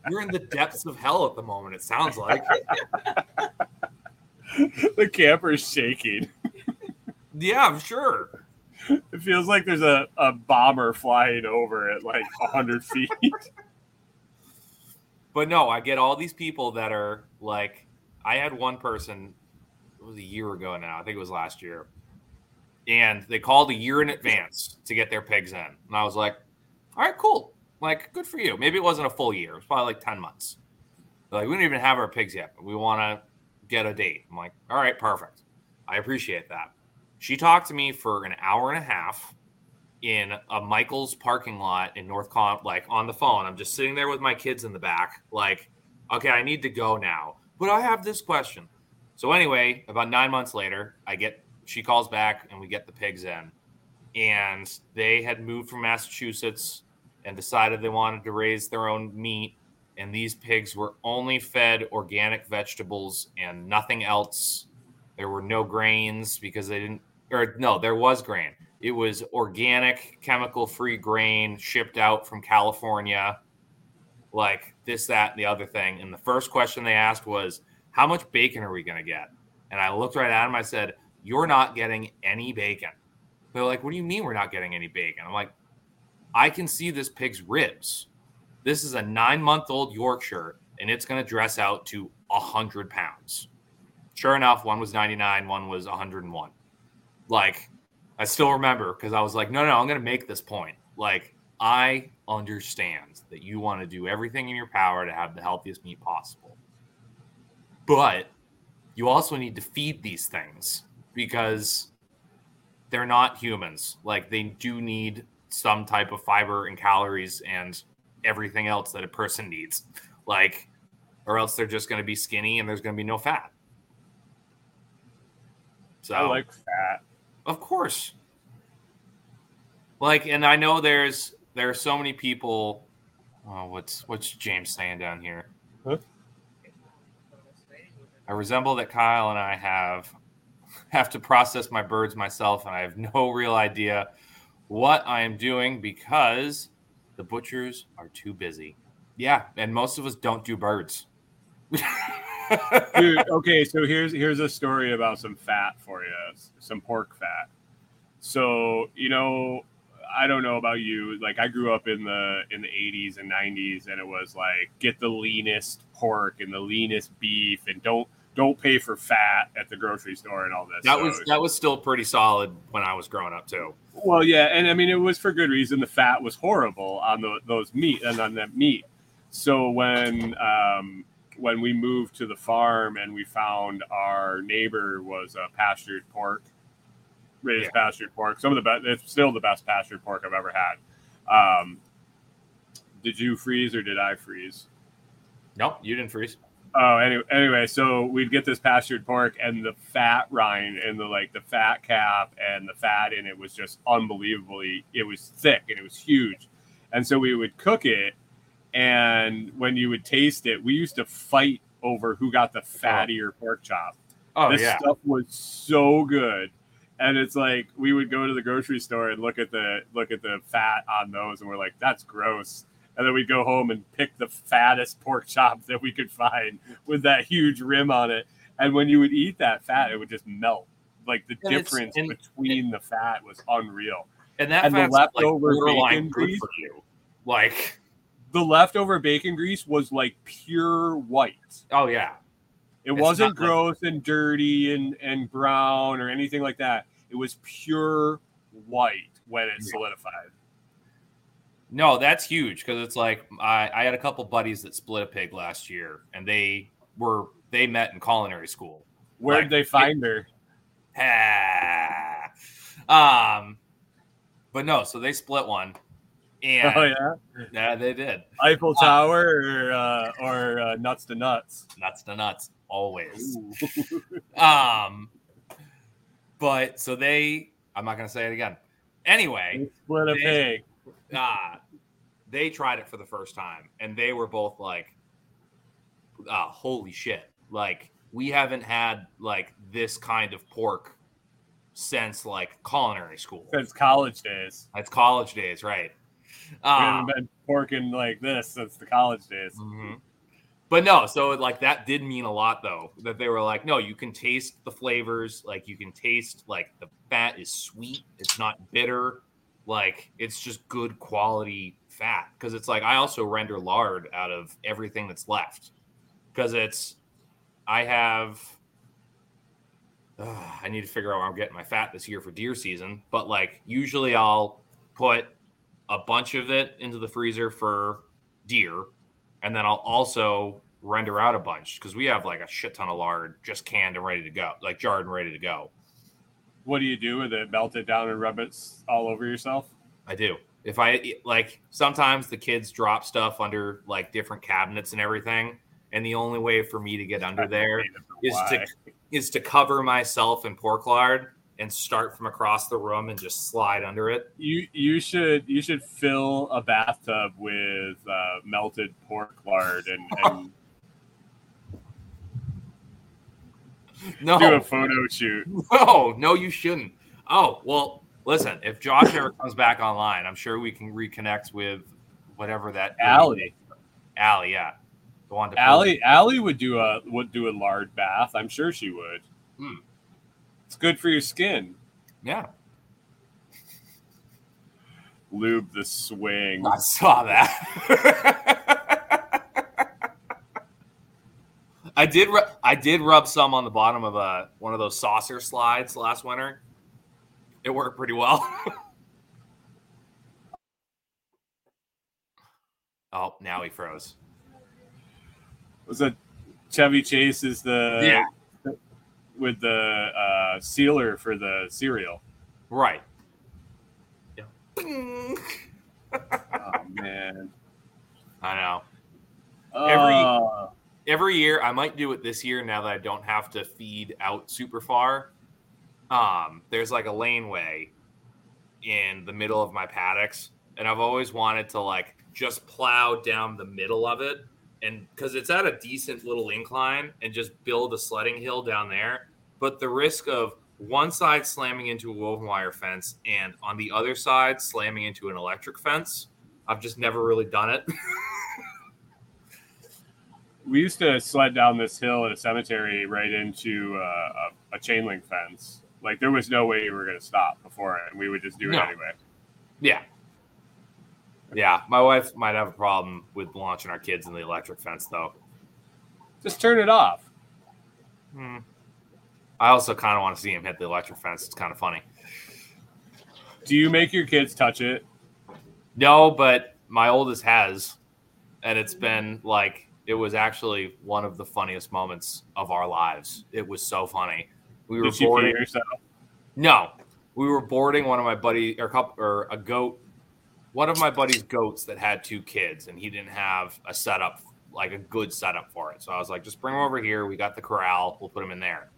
You're in the depths of hell at the moment, it sounds like. the camper's shaking. Yeah, I'm sure. It feels like there's a, a bomber flying over at like 100 feet. But no, I get all these people that are like I had one person it was a year ago now, I think it was last year. And they called a year in advance to get their pigs in. And I was like, all right, cool. Like, good for you. Maybe it wasn't a full year. It was probably like 10 months. They're like, we don't even have our pigs yet, but we want to get a date. I'm like, all right, perfect. I appreciate that. She talked to me for an hour and a half in a Michael's parking lot in North Con, like on the phone. I'm just sitting there with my kids in the back, like, okay, I need to go now. But I have this question. So anyway, about nine months later, I get she calls back and we get the pigs in. And they had moved from Massachusetts and decided they wanted to raise their own meat. And these pigs were only fed organic vegetables and nothing else. There were no grains because they didn't, or no, there was grain. It was organic, chemical free grain shipped out from California, like this, that, and the other thing. And the first question they asked was, How much bacon are we going to get? And I looked right at them. I said, You're not getting any bacon. They're like, What do you mean we're not getting any bacon? I'm like, I can see this pig's ribs. This is a nine month old Yorkshire, and it's going to dress out to 100 pounds. Sure enough, one was 99, one was 101. Like, I still remember because I was like, no, no, I'm going to make this point. Like, I understand that you want to do everything in your power to have the healthiest meat possible. But you also need to feed these things because they're not humans. Like, they do need some type of fiber and calories and everything else that a person needs. Like, or else they're just going to be skinny and there's going to be no fat. So, I like fat. Of course. Like, and I know there's there are so many people. Oh, what's what's James saying down here? Huh? I resemble that Kyle and I have have to process my birds myself, and I have no real idea what I am doing because the butchers are too busy. Yeah, and most of us don't do birds. Dude, okay, so here's here's a story about some fat for you, some pork fat. So, you know, I don't know about you. Like I grew up in the in the 80s and 90s and it was like get the leanest pork and the leanest beef and don't don't pay for fat at the grocery store and all this. That So- was that was still pretty solid when I was growing up too. Well, yeah, and I mean it was for good reason. The fat was horrible on the, those meat and on that meat. So when um, when we moved to the farm and we found our neighbor was a pastured pork, raised pastured pork. Some of the best. It's still the best pastured pork I've ever had. Um, did you freeze or did I freeze? Nope, you didn't freeze. Oh, anyway, anyway, so we'd get this pastured pork, and the fat rind and the like, the fat cap and the fat in it was just unbelievably. It was thick and it was huge, and so we would cook it, and when you would taste it, we used to fight over who got the oh. fattier pork chop. Oh this yeah, stuff was so good, and it's like we would go to the grocery store and look at the look at the fat on those, and we're like, that's gross. And then we'd go home and pick the fattest pork chop that we could find with that huge rim on it. And when you would eat that fat, it would just melt. Like the And difference and- between the fat was unreal. and that and the fat's like leftover borderline bacon grease? for you. Like, The leftover bacon grease was like pure white. oh yeah, It It's wasn't not like- gross and dirty and, and brown or anything like that. It was pure white when it Yeah. solidified. no, that's huge because it's like I, I had a couple buddies that split a pig last year, and they were they met in culinary school. Where Like, did they find her? Ah. um, but no, so they split one, and Oh yeah, yeah, they did. Eiffel Tower or uh, or uh, nuts to nuts. Nuts to nuts, always. Um, but so they, I'm not gonna say it again. Anyway, They split a They- pig. uh, they tried it for the first time, and they were both like, uh, "Holy shit!" Like we haven't had like this kind of pork since like culinary school. Since college days, That's college days, right? We Um, haven't been working like this since the college days. Mhm. But no, so like that did mean a lot though. That they were like, no, you can taste the flavors. Like you can taste like the fat is sweet. It's not bitter. Like it's just good quality fat. Because it's like I also render lard out of everything that's left. Because it's I have. Ugh, I need to figure out where I'm getting my fat this year for deer season. But like usually I'll put a bunch of it into the freezer for deer and then I'll also render out a bunch because we have like a shit ton of lard just canned and ready to go, like jarred and ready to go. What do you do with it? Melt it down and rub it all over yourself? I do. If I like, sometimes the kids drop stuff under like different cabinets and everything, and the only way for me to get under there is to is to cover myself in pork lard and start from across the room and just slide under it. You you should you should fill a bathtub with uh, melted pork lard and, and No, do a photo shoot. No, no, you shouldn't. Oh, well, listen, if Josh ever comes back online, I'm sure we can reconnect with whatever that Allie. Allie, yeah. The one to Allie Allie would do a would do a lard bath. I'm sure she would. Hmm. It's good for your skin. Yeah. lube the swing. I saw that. I did. Ru- I did rub some on the bottom of a one of those saucer slides last winter. It worked pretty well. oh, now he froze. Was it Chevy Chase is the Yeah. With the uh, sealer for the cereal? Right. Yeah. Oh man. I know. Every- Uh, every year i might do it this year now that i don't have to feed out super far um there's like a laneway in the middle of my paddocks and i've always wanted to like just plow down the middle of it and because it's at a decent little incline and just build a sledding hill down there but the risk of one side slamming into a woven wire fence and on the other side slamming into an electric fence i've just never really done it we used to sled down this hill at a cemetery right into uh, a, a chain link fence. Like there was no way we were going to stop before it, and we would just do it No. anyway. Yeah. Yeah. My wife might have a problem with launching our kids in the electric fence, though. Just turn it off. Hmm. I also kind of want to see him hit the electric fence. It's kind of funny. Do you make your kids touch it? No, but my oldest has. And it's been like, it was actually one of the funniest moments of our lives. It was so funny. We were Did pee boarding. yourself? No, we were boarding one of my buddy or couple or a goat, one of my buddy's goats that had two kids, and he didn't have a setup like a good setup for it. So I was like, just bring him over here. We got the corral. We'll put him in there.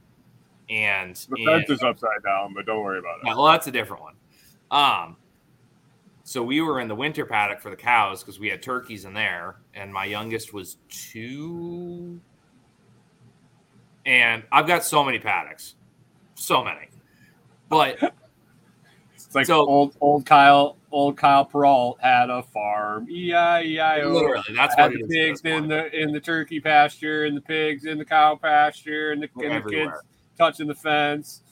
And, The fence is upside down, but don't worry about it. yeah, well, that's a different one. Um, so we were in the winter paddock for the cows because we had turkeys in there, and my youngest was two. And I've got so many paddocks, so many. But like So- old old Kyle old Kyle Peralt had a farm. E I E I O. literally, that's Had what the it is. pigs in the in the turkey pasture, and the pigs in the cow pasture, and the, and the kids touching the fence.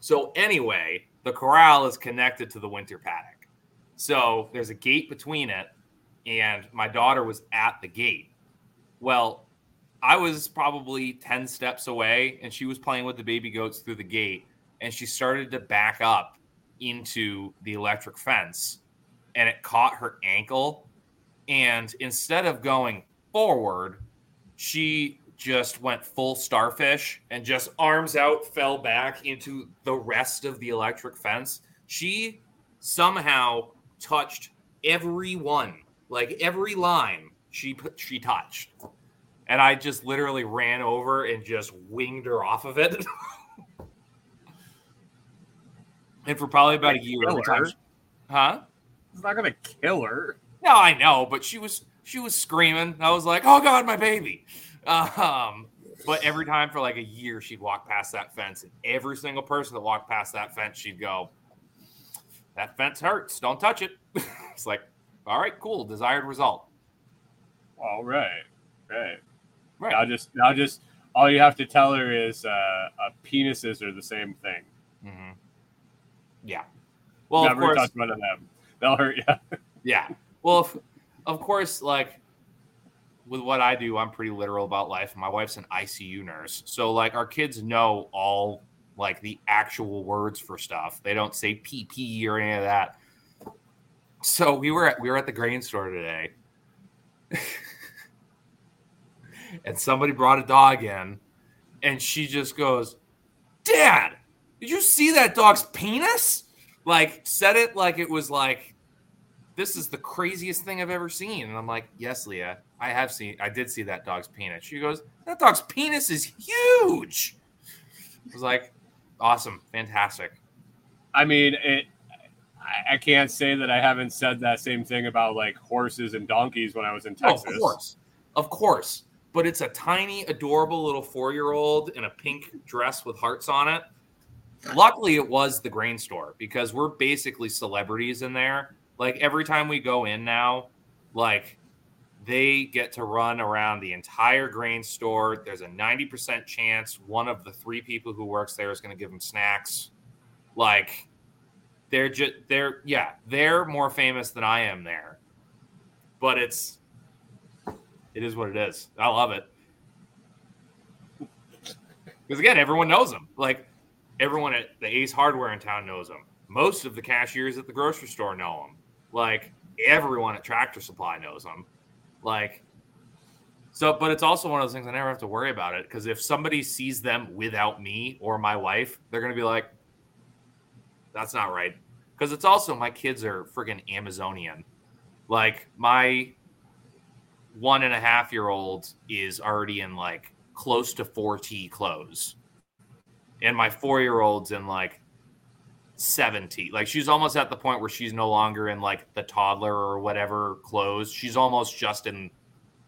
So anyway, the corral is connected to the winter paddock. So there's a gate between it, and my daughter was at the gate. Well, I was probably 10 steps away, and she was playing with the baby goats through the gate, and she started to back up into the electric fence, and it caught her ankle. And instead of going forward, she just went full starfish and just arms out fell back into the rest of the electric fence. She somehow touched every one, like every line she she touched. And I just literally ran over and just winged her off of it. and for probably about a year, every time, Killer. huh? It's not gonna kill her. No, I know, but she was she was screaming. I was like, "Oh God, my baby!" Um, but every time for like a year, she'd walk past that fence, and every single person that walked past that fence, she'd go, "That fence hurts. Don't touch it." it's like, all right, cool, desired result. All right, right. Right. Now just now just all you have to tell her is uh, uh, penises are the same thing. Mhm. Yeah. Well, Never of course, one of them. They'll hurt you. Yeah. Well, if, of course, like with what I do, I'm pretty literal about life. My wife's an ICU nurse. So, like, our kids know all like the actual words for stuff. They don't say PP or any of that. So we were at we were at the grain store today. and somebody brought a dog in and she just goes, "Dad, did you see that dog's penis?" Like said it like it was like this is the craziest thing I've ever seen. And I'm like, yes, Leah, I have seen, I did see that dog's penis. She goes, that dog's penis is huge. I was like, awesome, fantastic. I mean, it. I, can't say that I haven't said that same thing about like horses and donkeys when I was in Oh, Texas. of course, of course. But it's a tiny, adorable little four year old in a pink dress with hearts on it. Luckily, it was the grain store because we're basically celebrities in there. Like every time we go in now, like they get to run around the entire grain store. There's a 90% chance one of the three people who works there is going to give them snacks. Like they're just they're yeah they're more famous than I am there, but it's it is what it is. I love it because again, everyone knows them. Like everyone at the Ace Hardware in town knows them. Most of the cashiers at the grocery store know them. Like everyone at Tractor Supply knows them. Like so, but it's also one of those things I never have to worry about it because if somebody sees them without me or my wife, they're gonna be like, "That's not right." Because it's also my kids are freaking Amazonian. Like my one and a half year old is already in like close to 4T clothes. And my four year old's in like 70. Like she's almost at the point where she's no longer in like the toddler or whatever clothes. She's almost just in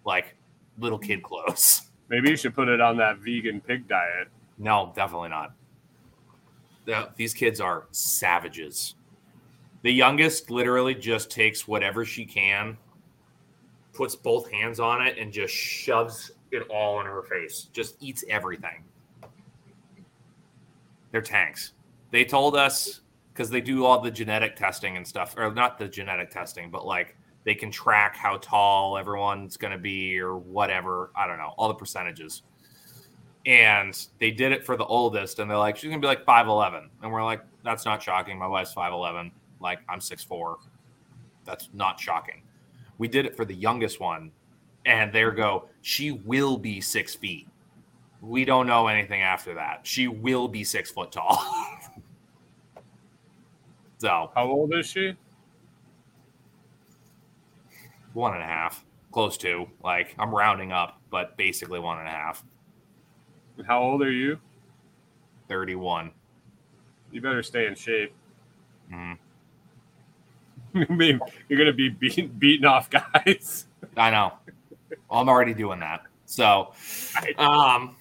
like little kid clothes. Maybe you should put it on that vegan pig diet. No, definitely not. The, these kids are savages. The youngest literally just takes whatever she can, puts both hands on it, and just shoves it all in her face. Just eats everything. They're tanks. They told us because they do all the genetic testing and stuff, or not the genetic testing, but like they can track how tall everyone's going to be or whatever. I don't know, all the percentages. And they did it for the oldest, and they're like, she's going to be like 5'11. And we're like, that's not shocking. My wife's 5'11. Like, I'm 6'4. That's not shocking. We did it for the youngest one, and there go, she will be six feet. We don't know anything after that. She will be six foot tall. so, how old is she? One and a half, close to. Like, I'm rounding up, but basically one and a half. How old are you? 31. You better stay in shape. Mm-hmm. you're going to be beating, beating off guys. I know. I'm already doing that. So, um,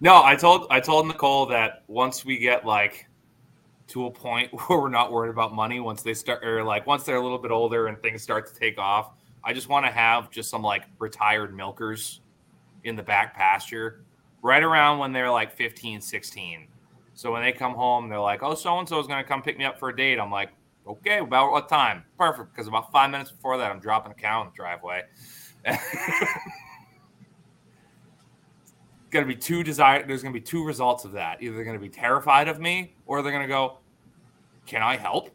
no, I told I told Nicole that once we get like to a point where we're not worried about money, once they start or like once they're a little bit older and things start to take off, I just want to have just some like retired milkers in the back pasture right around when they're like 15, 16. So when they come home, they're like, "Oh, so and so is going to come pick me up for a date." I'm like, Okay, about what time? Perfect, because about five minutes before that, I'm dropping a cow in the driveway. going to be two desire. There's going to be two results of that. Either they're going to be terrified of me, or they're going to go, "Can I help?"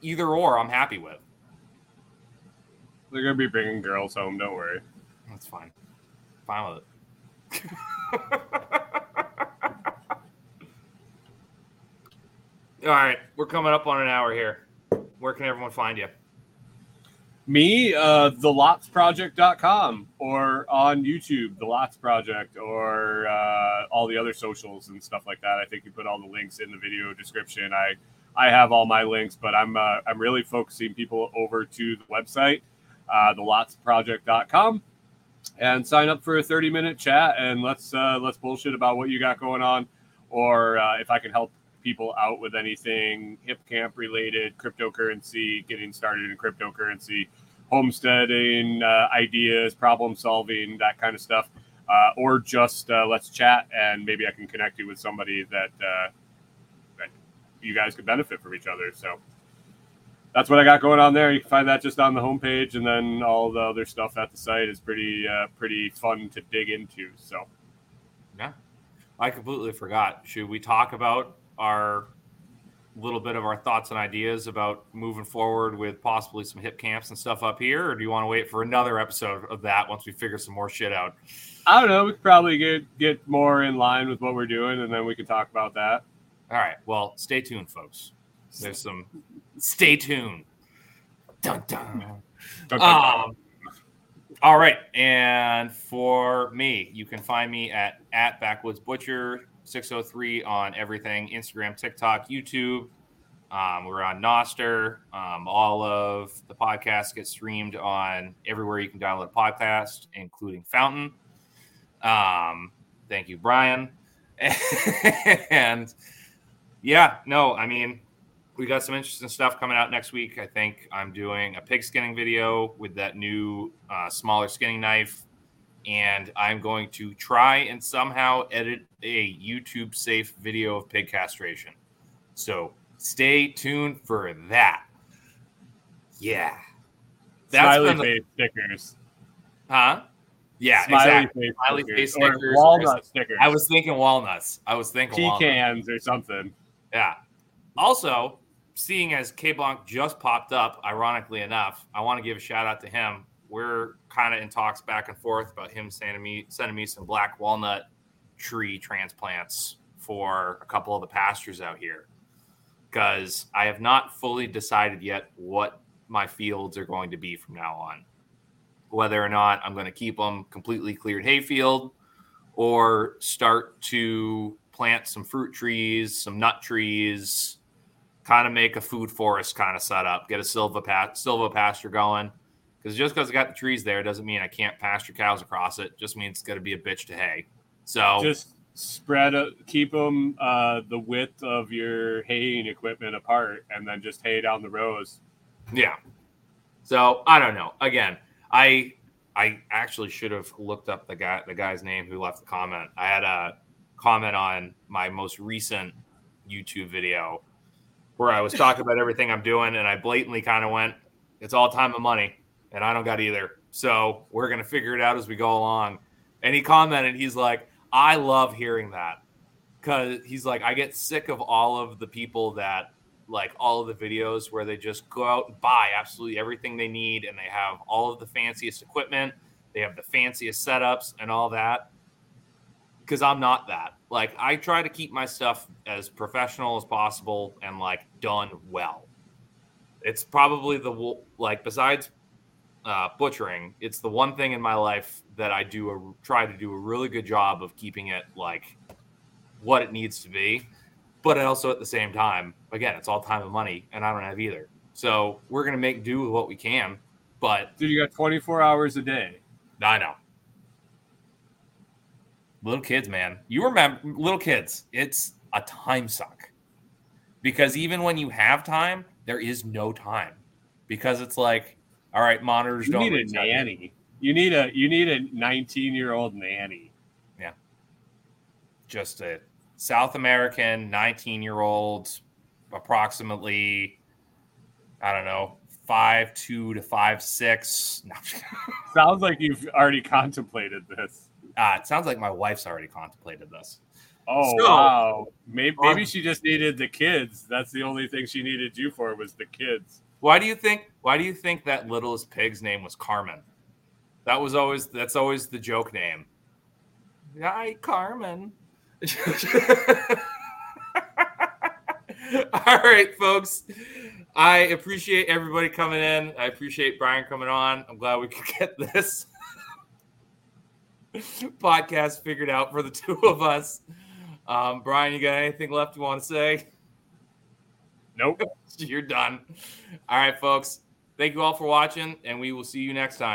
Either or, I'm happy with. They're going to be bringing girls home. Don't worry. That's fine. Fine with it. All right, we're coming up on an hour here. Where can everyone find you? Me, uh, thelotsproject.com or on YouTube, The Lots Project, or uh, all the other socials and stuff like that. I think you put all the links in the video description. I I have all my links, but I'm uh, I'm really focusing people over to the website, uh, thelotsproject.com, and sign up for a 30 minute chat and let's uh, let's bullshit about what you got going on, or uh, if I can help people out with anything Hipcamp related, cryptocurrency, getting started in cryptocurrency, homesteading uh, ideas, problem solving, that kind of stuff. Uh, or just uh, let's chat and maybe I can connect you with somebody that, uh, that you guys could benefit from each other. So that's what I got going on there. You can find that just on the homepage, and then all the other stuff at the site is pretty uh, pretty fun to dig into. So, yeah, I completely forgot. Should we talk about our little bit of our thoughts and ideas about moving forward with possibly some Hipcamps and stuff up here, or do you want to wait for another episode of that once we figure some more shit out? I don't know. We could probably get get more in line with what we're doing, and then we can talk about that. All right. Well, stay tuned, folks. There's some. Stay tuned. Dun dun. dun, dun, dun. Um, all right, and for me, you can find me at at Backwoods Butcher 603 on everything Instagram, TikTok, YouTube. Um, we're on Nostr. Um, all of the podcasts get streamed on everywhere you can download a podcast, including Fountain. Um, thank you, Brian. and yeah, no, I mean, we got some interesting stuff coming out next week. I think I'm doing a pig skinning video with that new uh, smaller skinning knife and I'm going to try and somehow edit a YouTube safe video of pig castration. So stay tuned for that. Yeah. That's Smiley the, face stickers. Huh? Yeah, Smiley exactly. Face Smiley face stickers. Or walnut stickers. I was thinking walnuts. I was thinking pecans or something. Yeah. Also, seeing as K Bonk just popped up, ironically enough, I want to give a shout out to him. We're kind of in talks back and forth about him sending me sending me some black walnut tree transplants for a couple of the pastures out here because I have not fully decided yet what my fields are going to be from now on. Whether or not I'm going to keep them completely cleared hayfield or start to plant some fruit trees, some nut trees, kind of make a food forest kind of setup, get a silva, pa- silva pasture going. Because just because I got the trees there doesn't mean I can't pasture cows across it. Just means it's going to be a bitch to hay. So just spread, a, keep them uh, the width of your haying equipment apart, and then just hay down the rows. Yeah. So I don't know. Again, I I actually should have looked up the guy the guy's name who left the comment. I had a comment on my most recent YouTube video where I was talking about everything I'm doing, and I blatantly kind of went, "It's all time and money, and I don't got either." So we're gonna figure it out as we go along. And he commented, he's like, "I love hearing that." Because he's like, I get sick of all of the people that like all of the videos where they just go out and buy absolutely everything they need and they have all of the fanciest equipment, they have the fanciest setups and all that. Because I'm not that. Like, I try to keep my stuff as professional as possible and like done well. It's probably the like, besides uh, butchering, it's the one thing in my life that I do a try to do a really good job of keeping it like what it needs to be but also at the same time, again, it's all time and money, and I don't have either. So we're gonna make do with what we can. But dude, you got 24 hours a day. I know. Little kids, man. You remember little kids, it's a time suck. Because even when you have time, there is no time. Because it's like, all right, monitors you don't need a nanny. You need a you need a 19 year old nanny. Yeah. Just a South American, 19 year old, approximately, I don't know, five two to five six. No. sounds like you've already contemplated this. Uh, it sounds like my wife's already contemplated this. Oh so, wow! Maybe, maybe um, she just needed the kids. That's the only thing she needed you for was the kids. Why do you think? Why do you think that littlest pig's name was Carmen? That was always that's always the joke name. Hi, Carmen. All right, folks. I appreciate everybody coming in. I appreciate Brian coming on. I'm glad we could get this podcast figured out for the two of us. Um, Brian, you got anything left you want to say? Nope. You're done. All right, folks. Thank you all for watching, and we will see you next time.